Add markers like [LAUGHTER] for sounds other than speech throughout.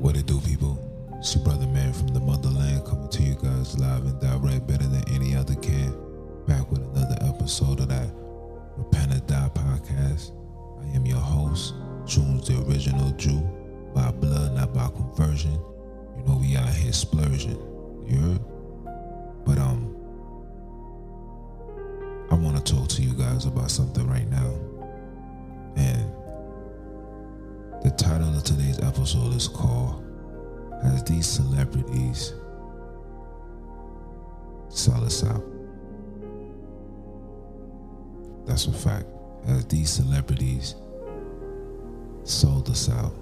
What it do, people? It's your brother man from the motherland coming to you guys live and direct better than any other can. Back with another episode of that Repent or Die podcast. I am your host, Junes the original Jew, by blood, not by conversion. You know we out here splurging. You heard? But um I want to talk to you guys about something right now. The title of today's episode is called As These Celebrities Sell Us Out. That's a fact. As these celebrities sold us out.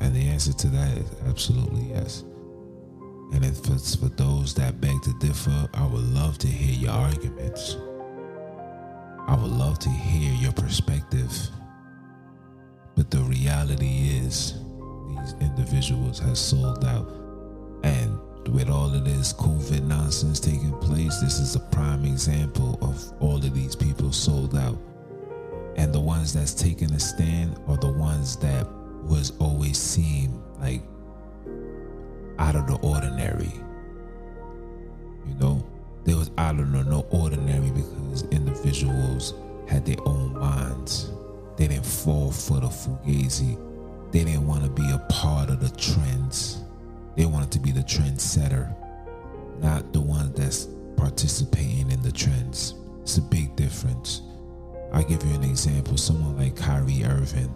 And the answer to that is absolutely yes. And if it's for those that beg to differ, I would love to hear your arguments. I would love to hear your perspective. But the reality is, these individuals have sold out. And with all of this COVID nonsense taking place, this is a prime example of all of these people sold out. And the ones that's taking a stand are the ones that was always seem like out of the ordinary. You know, they was out of no ordinary because individuals had their own minds. They didn't fall for the fugazi. They didn't want to be a part of the trends. They wanted to be the trendsetter, not the one that's participating in the trends. It's a big difference. I'll give you an example. Someone like Kyrie Irving,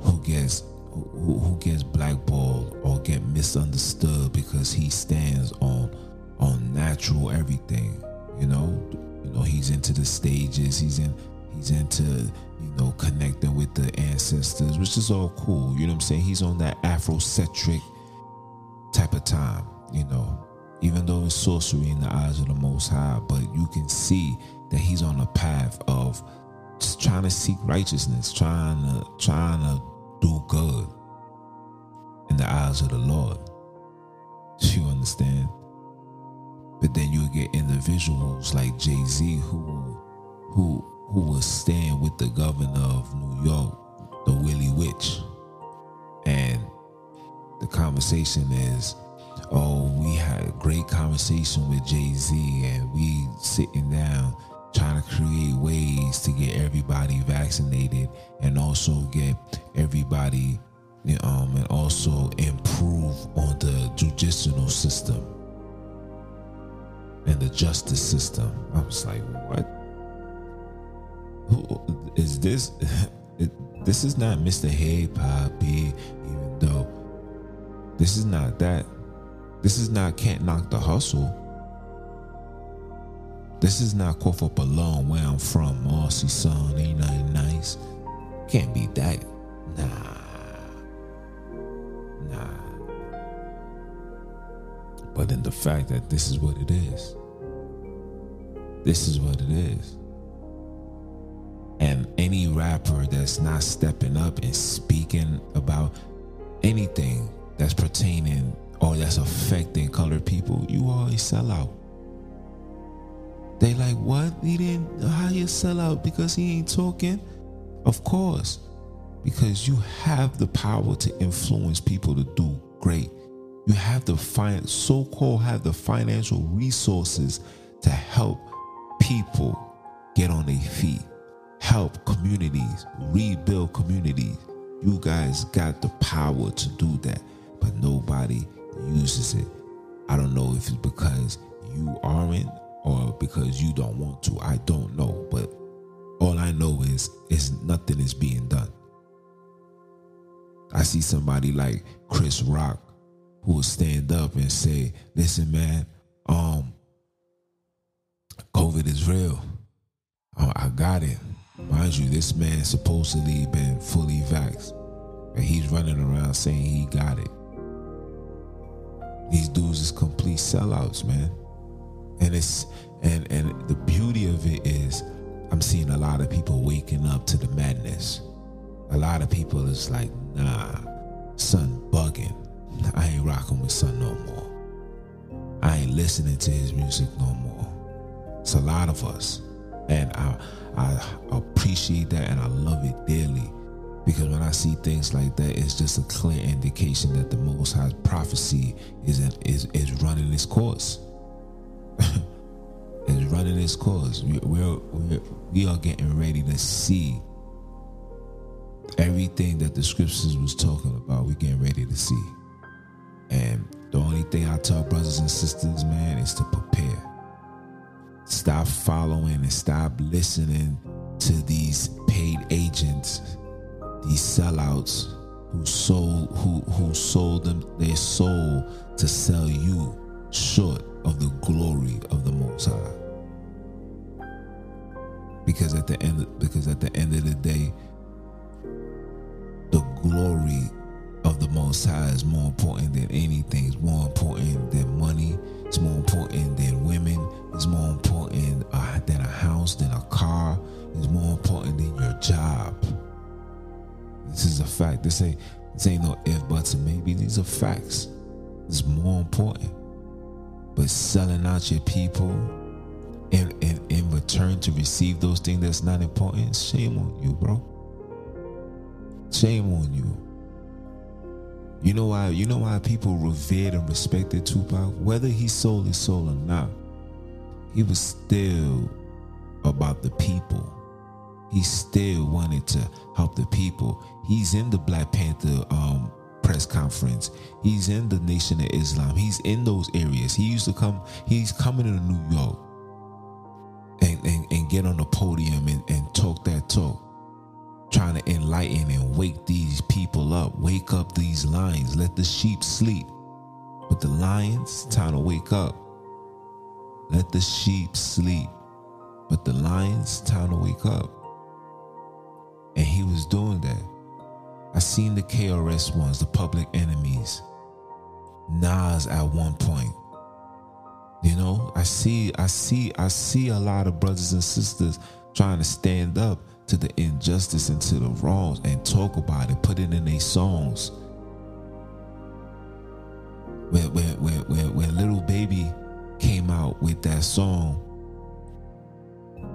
who gets who, who gets blackballed or get misunderstood because he stands on on natural everything. You know, you know he's into the stages. He's in he's into you know connecting with the ancestors, which is all cool. You know what I'm saying? He's on that Afrocentric type of time. You know, even though it's sorcery in the eyes of the Most High, but you can see that he's on a path of just trying to seek righteousness, trying to trying to do good in the eyes of the Lord. You understand? But then you get individuals like Jay Z who who who was staying with the governor of New York, the Willie Witch. And the conversation is, oh, we had a great conversation with Jay Z and we sitting down trying to create ways to get everybody vaccinated and also get everybody um, and also improve on the judicial system and the justice system. I was like, what? Who is this? [LAUGHS] this is not Mr. Hey Poppy, even though this is not that. This is not Can't Knock the Hustle. This is not cough up alone where I'm from. Marcy son, ain't nothing nice. Can't be that. Nah. Nah. But in the fact that this is what it is. This is what it is. And any rapper that's not stepping up and speaking about anything that's pertaining or that's affecting colored people, you always sell out. They like, what? He didn't how you sell out because he ain't talking? Of course. Because you have the power to influence people to do great. You have the fin so-called have the financial resources to help people get on their feet, help communities, rebuild communities. You guys got the power to do that, but nobody uses it. I don't know if it's because you aren't or because you don't want to. I don't know, but all I know is is nothing is being done. I see somebody like Chris Rock who will stand up and say, "Listen, man, um, COVID is real. I, I got it. Mind you, this man supposedly been fully vaxxed, and he's running around saying he got it. These dudes is complete sellouts, man. And it's and and the beauty of it is I'm seeing a lot of people waking up to the madness. A lot of people is like, nah, son bugging. I ain't rocking with son no more. I ain't listening to his music no more. It's a lot of us. And I I appreciate that and I love it dearly Because when I see things like that, it's just a clear indication that the Most High prophecy is is is running its course. [LAUGHS] is running its course. We, we're, we're we are getting ready to see everything that the scriptures was talking about. We're getting ready to see, and the only thing I tell brothers and sisters, man, is to prepare. Stop following and stop listening to these paid agents, these sellouts who sold who who sold them their soul to sell you short of the glory of the Most High. Because at the end because at the end of the day, the glory of the Most High is more important than anything. It's more important than money. It's more important than women. It's more important uh, than a house, than a car. It's more important than your job. This is a fact. This ain't this ain't no if buts and maybe. These are facts. It's more important. But selling out your people in, in, in return to receive those things that's not important, shame on you, bro. Shame on you. You know why? You know why people revered and respected Tupac, whether he sold his soul or not. He was still about the people. He still wanted to help the people. He's in the Black Panther um, press conference. He's in the Nation of Islam. He's in those areas. He used to come. He's coming to New York and, and, and get on the podium and, and talk that talk trying to enlighten and wake these people up, wake up these lions, let the sheep sleep. But the lions, time to wake up. Let the sheep sleep. But the lions, time to wake up. And he was doing that. I seen the KRS ones, the public enemies. Nas at one point. You know, I see, I see, I see a lot of brothers and sisters trying to stand up to the injustice and to the wrongs and talk about it, put it in their songs. When, when, when, when, Lil Baby came out with that song,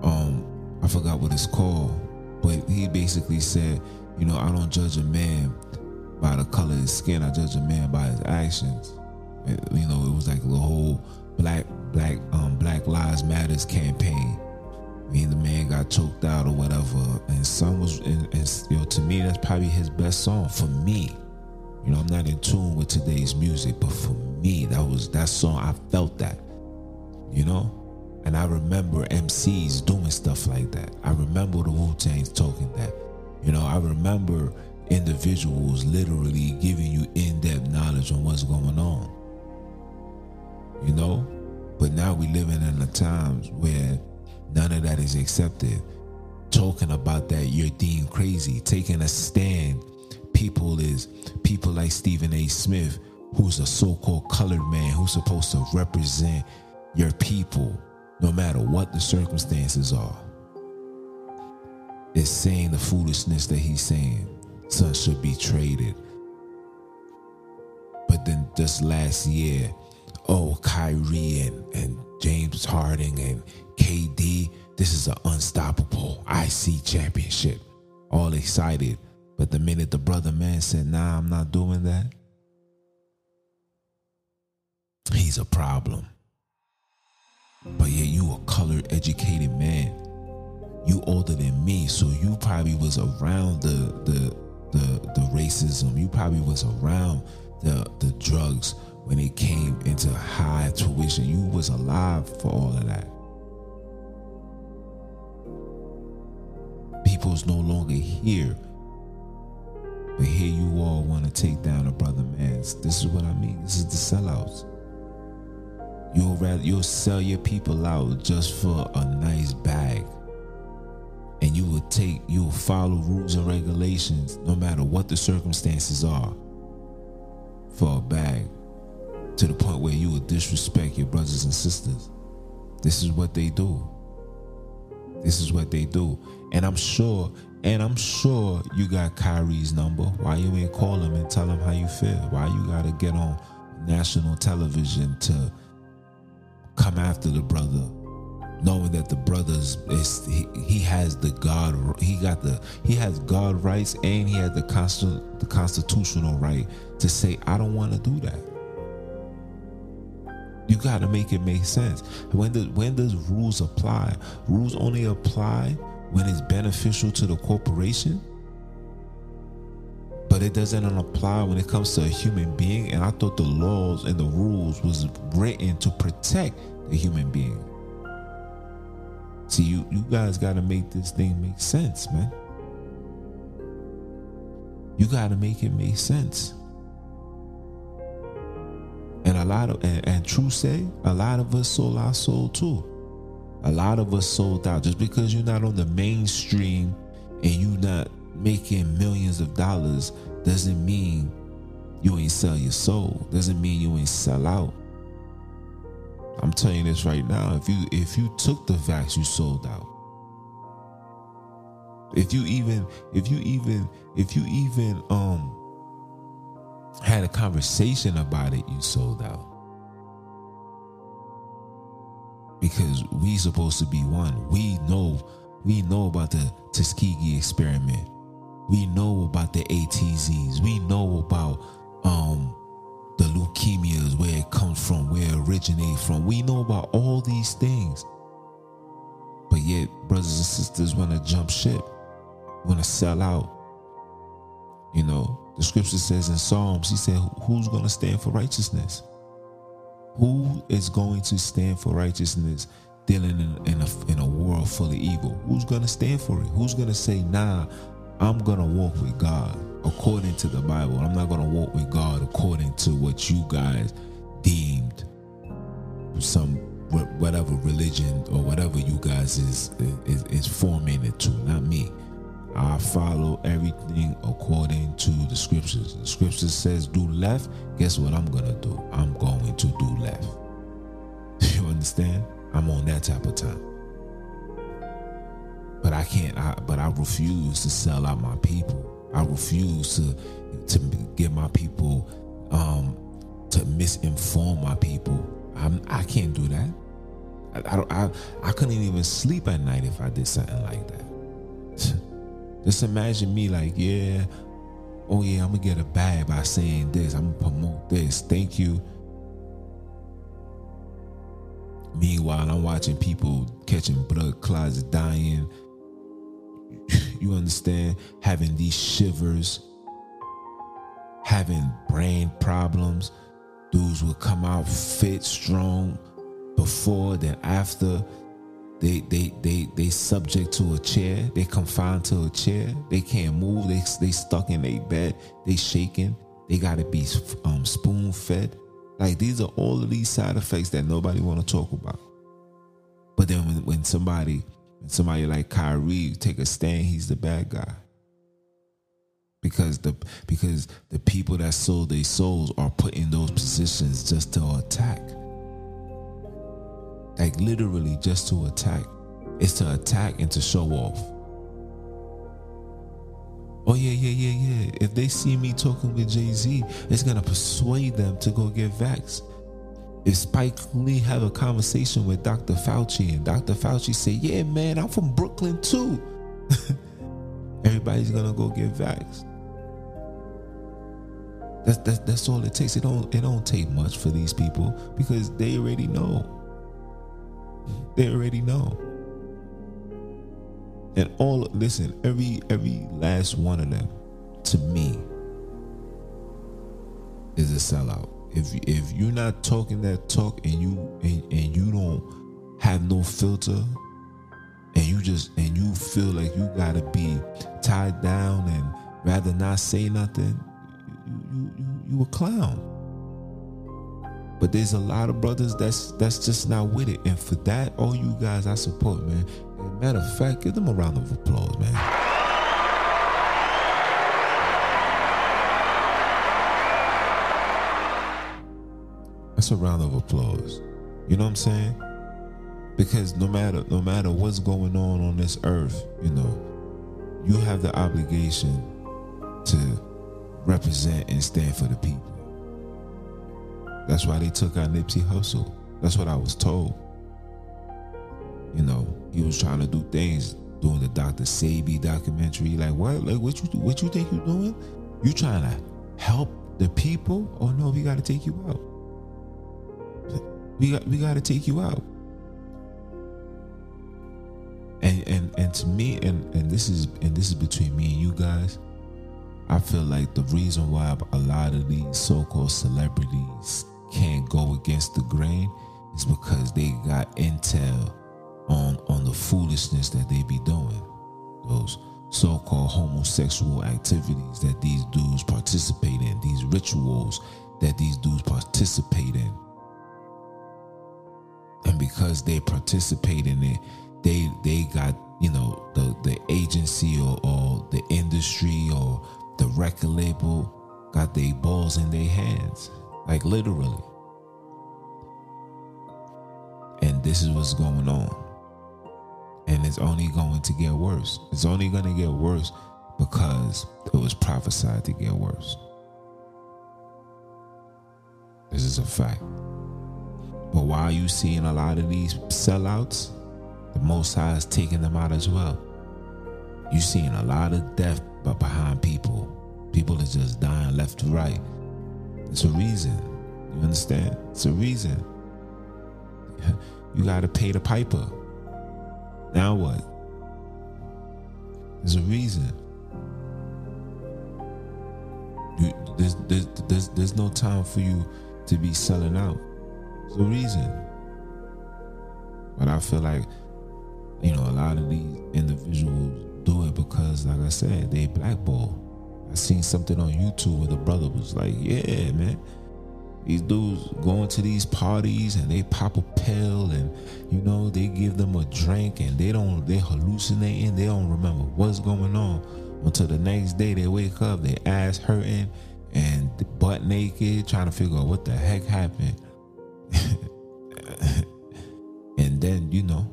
um, I forgot what it's called, but he basically said, you know, I don't judge a man by the color of his skin. I judge a man by his actions. You know, it was like the whole black black um, Black Lives Matters campaign the man got choked out or whatever. And some was and, and you know to me that's probably his best song for me. You know i'm not in tune with today's music but for me that was that song i felt that you know? And i remember mcs doing stuff like that. I remember the wu-tang's talking that you know? I remember individuals literally giving you in-depth knowledge on what's going on you know? But now we living in the times where None of that is accepted. Talking about that, you're deemed crazy. Taking a stand, people is people like Stephen A. Smith, who's a so-called colored man who's supposed to represent your people, no matter what the circumstances are. Is saying the foolishness that he's saying. Son should be traded. But then just last year, oh, Kyrie and, and James Harden and KD, this is an unstoppable IC championship. All excited. But the minute the brother man said, nah, I'm not doing that, he's a problem. But yeah, you a colored, educated man. You older than me, so you probably was around the the the, the racism. You probably was around the the drugs when it came into high tuition. You was alive for all of that. people's no longer here. But here you all want to take down a brother man's. This is what I mean. This is the sellouts. You'll rather you'll sell your people out just for a nice bag. And you will take you will follow rules and regulations no matter what the circumstances are for a bag. To the point where you will disrespect your brothers and sisters. This is what they do. This is what they do. And I'm sure, and I'm sure you got Kyrie's number. Why you ain't call him and tell him how you feel? Why you gotta get on national television to come after the brother knowing that the brothers is he, he has the God he got the he has God rights and he has the constant the constitutional right to say I don't want to do that. You got to make it make sense. When does when does rules apply? Rules only apply when it's beneficial to the corporation. But it doesn't apply when it comes to a human being. And I thought the laws and the rules was written to protect the human being. See, you, you guys got to make this thing make sense, man. You got to make it make sense. A lot of, and, and true say, a lot of us sold our soul too. A lot of us sold out just because you're not on the mainstream and you not making millions of dollars doesn't mean you ain't sell your soul. Doesn't mean you ain't sell out. I'm telling you this right now. If you if you took the vax, you sold out. If you even if you even if you even um had a conversation about it, you sold out. Because we supposed to be one. We know we know about the Tuskegee experiment. We know about the ATZs. We know about um the leukemias, where it comes from, where it originates from. We know about all these things. But yet, brothers and sisters want to jump ship, want to sell out. You know, the scripture says in Psalms, he said, Who's going to stand for righteousness? Who is going to stand for righteousness dealing in, in, a, in a world full of evil? Who's going to stand for it? Who's going to say, Nah, I'm going to walk with God according to the Bible. I'm not going to walk with God according to what you guys deemed some whatever religion or whatever you guys is is, is forming it to. Not me. I follow everything according to the scriptures. The scripture says do left. Guess what I'm gonna do? I'm going to do left. [LAUGHS] You understand? I'm on that type of time. But I can't. I, but I refuse to sell out my people. I refuse to to get my people um, to misinform my people. I'm, I can't do that. I, I. I I couldn't even sleep at night if I did something like that. Just imagine me like, yeah, oh yeah, I'm gonna get a bag by saying this. I'm gonna promote this. Thank you. Meanwhile, I'm watching people catching blood clots, dying, [LAUGHS] you understand? Having these shivers, having brain problems. Dudes will come out fit, strong before, then after. They they they they subject to a chair. They confined to a chair. They can't move. They they stuck in a bed. They shaking. They gotta be um, spoon fed. Like these are all of these side effects that nobody want to talk about. But then when, when somebody and somebody like Kyrie take a stand, he's the bad guy. Because the because the people that sold their souls are put in those positions just to attack. Like literally just to attack. It's to attack and to show off. Oh yeah, yeah, yeah, yeah. If they see me talking with Jay-Z, it's gonna persuade them to go get vaxxed if Spike Lee have a conversation with Dr. Fauci and Dr. Fauci say, "Yeah, man, I'm from Brooklyn too," [LAUGHS] everybody's gonna go get vaxxed. That's, that's that's all it takes. It don't it don't take much for these people because they already know. They already know. And all listen, every every last one of them, to me, is a sellout if if you're not talking that talk and you and, and you don't have no filter and you just and you feel like you gotta be tied down and rather not say nothing, you you you, you a clown. But there's a lot of brothers that's that's just not with it. And for that, all you guys I support, man. matter of fact, give them a round of applause, man. That's a round of applause. You know what I'm saying? Because no matter no matter what's going on on this earth, you know, you have the obligation to represent and stand for. That's why they took out Nipsey Hussle. That's what I was told. you know, he was trying to do things doing the Dr. Sebi documentary. Like what? Like what you what you think you're doing? You trying to help the people? Or no, we gotta take you out. We got we gotta take you out. And and and to me, and, and this is and this is between me and you guys, I feel like the reason why a lot of these so-called celebrities can't go against the grain is because they got intel on on the foolishness that they be doing. Those so-called homosexual activities that these dudes participate in, these rituals that these dudes participate in. And because they participate in it, they they got, you know, the the agency or, or the industry or the record label got their balls in their hands. Like literally. And this is what's going on and it's only going to get worse. It's only going to get worse because it was prophesied to get worse. This is a fact. But why are you seeing a lot of these sellouts? The Most High is taking them out as well. You're seeing a lot of death behind people. People are just dying left to right. It's a reason. You understand? It's a reason. [LAUGHS] you got to pay the piper. Now what? There's a reason. You, there's, there's, there's, there's no time for you to be selling out. There's a reason. But I feel like, you know, a lot of these individuals do it because, like I said, they blackball. I seen something on YouTube where the brother was like, yeah, man. These dudes going to these parties and they pop a pill and you know they give them a drink and they don't they hallucinating. They don't remember what's going on until the next day they wake up their ass hurting and butt naked trying to figure out what the heck happened. [LAUGHS] And then you know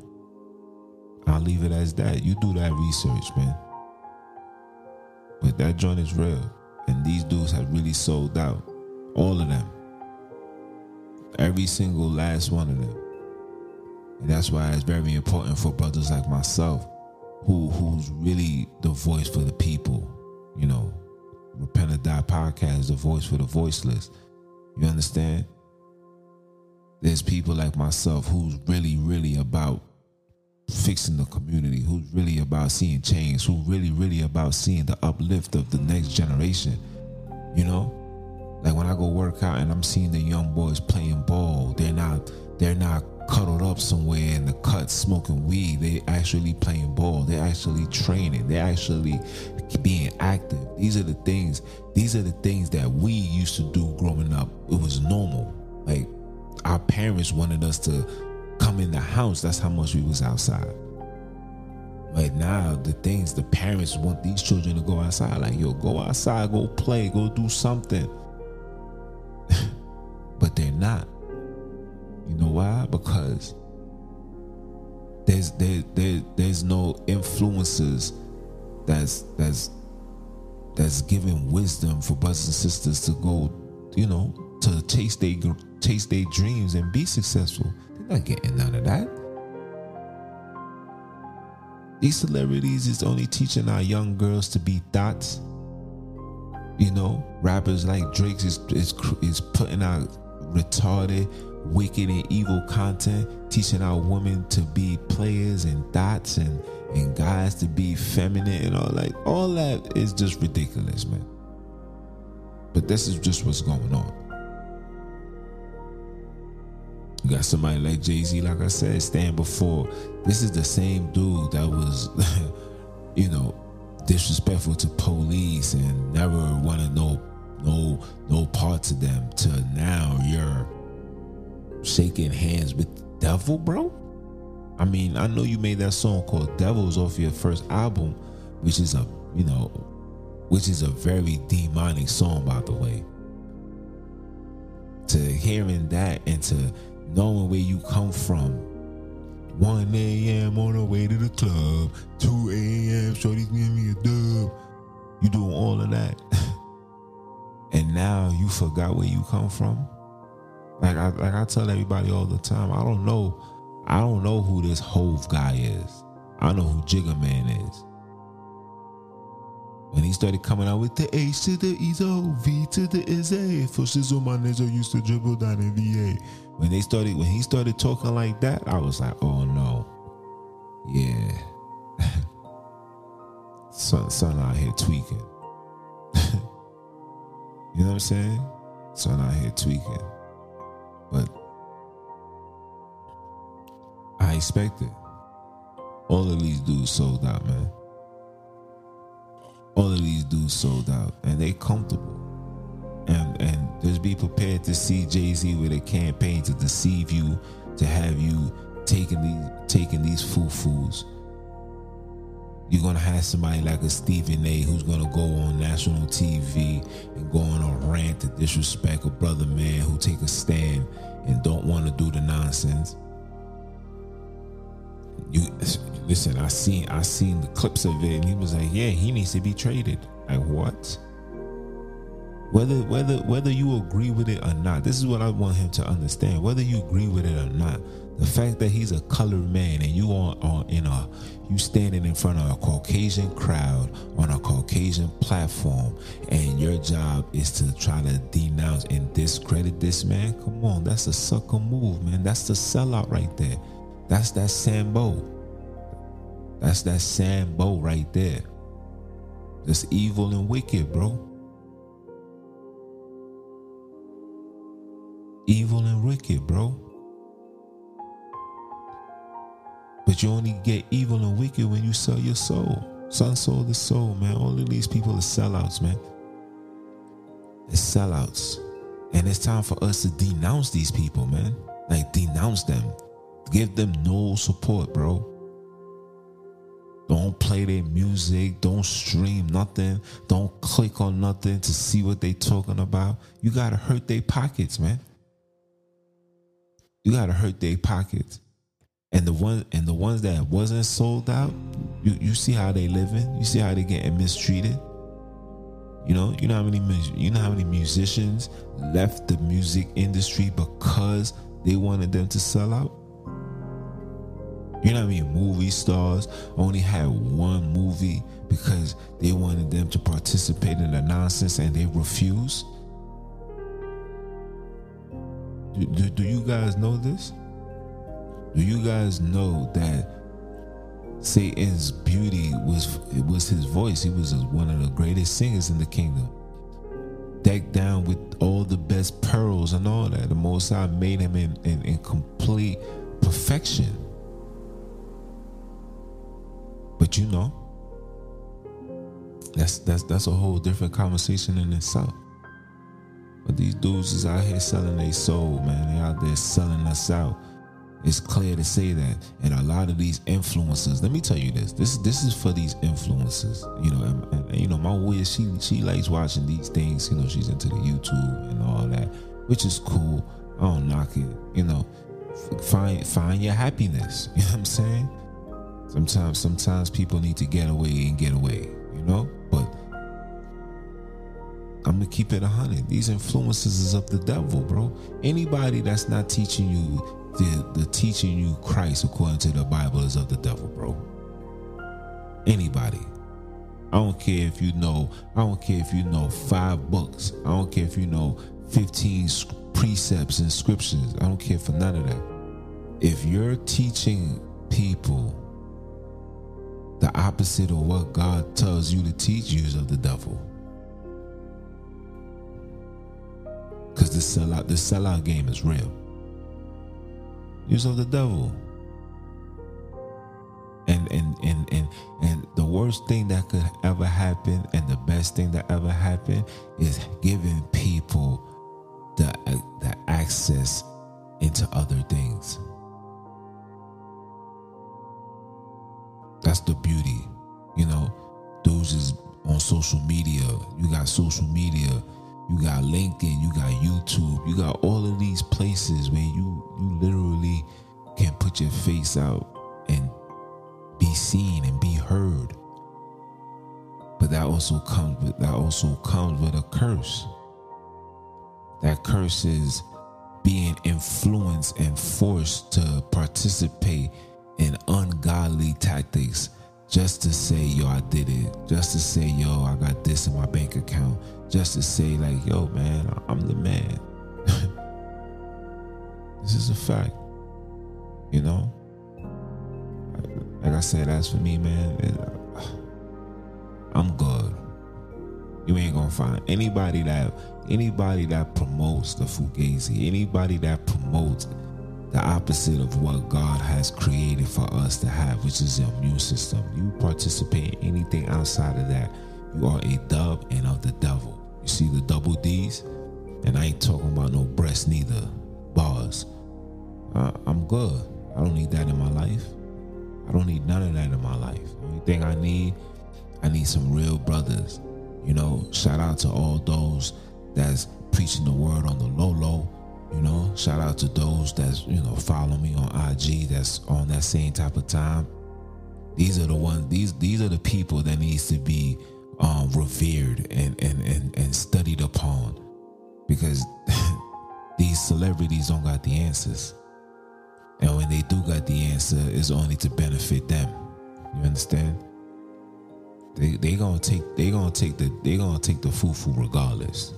i'll leave it as that. You do that research man but that joint is real and these dudes have really sold out all of them Every single last one of them. And that's why it's very important for brothers like myself, who who's really the voice for the people. You know, Repent or Die podcast, is the voice for the voiceless. You understand? There's people like myself who's really, really about fixing the community, who's really about seeing change, who really, really about seeing the uplift of the next generation. You know? Like when I go work out and I'm seeing the young boys playing ball, they're not they're not cuddled up somewhere in the cut smoking weed. They actually playing ball. They're actually training. They're actually being active. These are the things. These are the things that we used to do growing up. It was normal. Like our parents wanted us to come in the house. That's how much we was outside. But now the things the parents want these children to go outside. Like yo, go outside, go play, go do something [LAUGHS] but they're not. You know why? Because there's there, there there's no influences that's that's that's giving wisdom for brothers and sisters to go, you know, to chase their chase their dreams and be successful. Not getting none of that. These celebrities is only teaching our young girls to be dots. You know, rappers like Drake is is is putting out retarded, wicked, and evil content, teaching our women to be players and dots and and guys to be feminine and all like all that is just ridiculous, man. But this is just what's going on. You got somebody like Jay Z, like I said, stand before. This is the same dude that was, [LAUGHS] you know, disrespectful to police and never wanted no no no parts of them to now you're shaking hands with the devil, bro. I mean, I know you made that song called Devils off your first album, which is a you know, which is a very demonic song, by the way. To hearing that and to knowing where you come from. 1 a.m. on the way to the club, 2 a.m. Shorty's giving me a dub. You doing all of that. [LAUGHS] and now you forgot where you come from. Like I like I tell everybody all the time, I don't know I don't know who this Hove guy is. I know who Jigga Man is. When he started coming out with the H to the E O oh, V to the is for shizzle my nigga used to dribble down in VA. When they started when he started talking like that, I was like, oh no. Yeah. [LAUGHS] son son out here tweaking. [LAUGHS] you know what I'm saying? Son out here tweaking. But I expect it. All of these dudes sold out, man all of these dudes sold out and they comfortable. And and just be prepared to see Jay-Z with a campaign to deceive you, to have you taking these taking these foo fools. You're gonna have somebody like a Stephen A who's gonna go on national TV and go on a rant to disrespect a brother man who take a stand and don't want to do the nonsense. Listen, I seen I seen the clips of it, and he was like, "Yeah, he needs to be traded." Like what? Whether whether whether you agree with it or not, this is what I want him to understand. Whether you agree with it or not, the fact that he's a colored man and you are on in a you standing in front of a Caucasian crowd on a Caucasian platform, and your job is to try to denounce and discredit this man. Come on, that's a sucker move, man. That's the sellout right there. That's that Sambo. That's that Sambo right there. That's evil and wicked, bro. Evil and wicked, bro. But you only get evil and wicked when you sell your soul. Son sold his soul, man. All of these people are sellouts, man. They're sellouts. And it's time for us to denounce these people, man. Like, denounce them. Give them no support, bro. Don't play their music. Don't stream nothing. Don't click on nothing to see what they talking about. You gotta hurt their pockets, man. You gotta hurt their pockets. And the one and the ones that wasn't sold out, you, you see how they living. You see how they getting mistreated. You know, you know how many you know how many musicians left the music industry because they wanted them to sell out. You know what I mean? Movie stars only had one movie because they wanted them to participate in the nonsense and they refused. Do, do, do you guys know this? Do you guys know that Satan's beauty was it was his voice? He was one of the greatest singers in the kingdom. Decked down with all the best pearls and all that. The Most High made him in, in, in complete perfection. But you know, that's that's that's a whole different conversation in itself. But these dudes is out here selling their soul, man. They out there selling us out. It's clear to say that, and a lot of these influencers. Let me tell you this: this this is for these influencers. You know, and, and, you know, my wiz, she she likes watching these things. You know, she's into the YouTube and all that, which is cool. I don't knock it. You know, find find your happiness. [LAUGHS] You know what I'm saying? Sometimes, sometimes people need to get away and get away, you know. But I'm gonna keep it a hundred. These influences is of the devil, bro. Anybody that's not teaching you the the teaching you Christ according to the Bible is of the devil, bro. Anybody. I don't care if you know. I don't care if you know five books. I don't care if you know fifteen precepts and scriptures. I don't care for none of that. If you're teaching people the opposite of what God tells you to teach you is of the devil. Because the sellout, the sellout game is real. Use of the devil. And and and and and the worst thing that could ever happen, and the best thing that ever happened, is giving people the the access into other things. That's the beauty. You know, those is on social media. You got social media. You got LinkedIn. You got YouTube. You got all of these places where you you literally can put your face out and be seen and be heard. But that also comes with that also comes with a curse. That curse is being influenced and forced to participate in ungodly tactics just to say, yo, I did it. Just to say, yo, I got this in my bank account. Just to say, like, yo, man, I'm the man. [LAUGHS] this is a fact. You know? Like I said, as for me, man, [SIGHS] I'm good. You ain't gonna find anybody that anybody that promotes the fugazi, anybody that promotes the opposite of what God has created for us to have, which is the immune system. You participate in anything outside of that, you are a dove and of the devil. You see the double D's? And I ain't talking about no breast neither. Bars. Uh, I'm good. I don't need that in my life. I don't need none of that in my life. The only thing I need, I need some real brothers. You know, shout out to all those that's preaching the word on the low low. You know, shout out to those that's, you know, follow me on IG that's on that same type of time. These are the ones these these are the people that needs to be um, revered and, and, and, and studied upon. Because [LAUGHS] these celebrities don't got the answers. And when they do got the answer, it's only to benefit them. You understand? They they gonna take they gonna take the they gonna take the fufu regardless.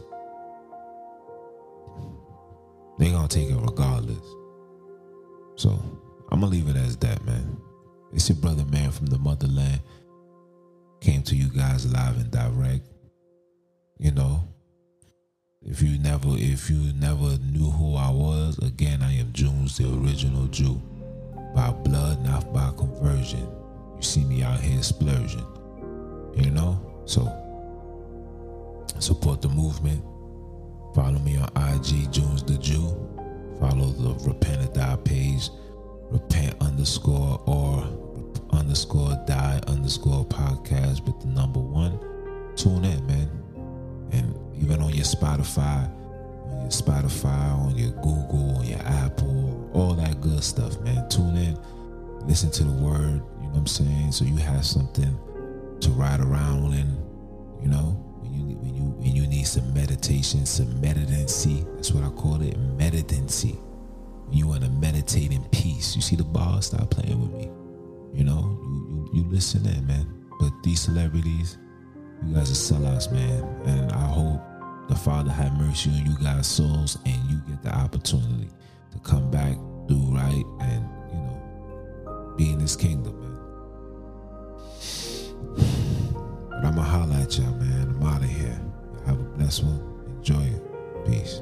They gonna take it regardless. So I'm gonna leave it as that, man. It's your brother man from the motherland. Came to you guys live and direct. You know, if you never if you never knew who I was, again I am Junes, the original Jew. By blood, not by conversion. You see me out here splurging. You know? So support the movement. Follow me on IG, Junes the Jew. Follow the Repent or Die page. Repent underscore or underscore die underscore podcast with the number one. Tune in, man. And even on your Spotify, on your Spotify, on your Google, on your Apple, all that good stuff, man. Tune in, listen to the word, you know what I'm saying? So you have something to ride around in, you know, when you when when you need some meditation, some meditancy. That's what I call it, meditancy. When you want to meditate in peace. You see the ball, stop playing with me. You know, you, you, you listen in, man. But these celebrities, you guys are sellouts, man. And I hope the Father have mercy on you guys' souls and you get the opportunity to come back, do right, and, you know, be in this kingdom, man. But I'ma holla at y'all, man. I'm out of here. Have a blessed one. Enjoy it. Peace.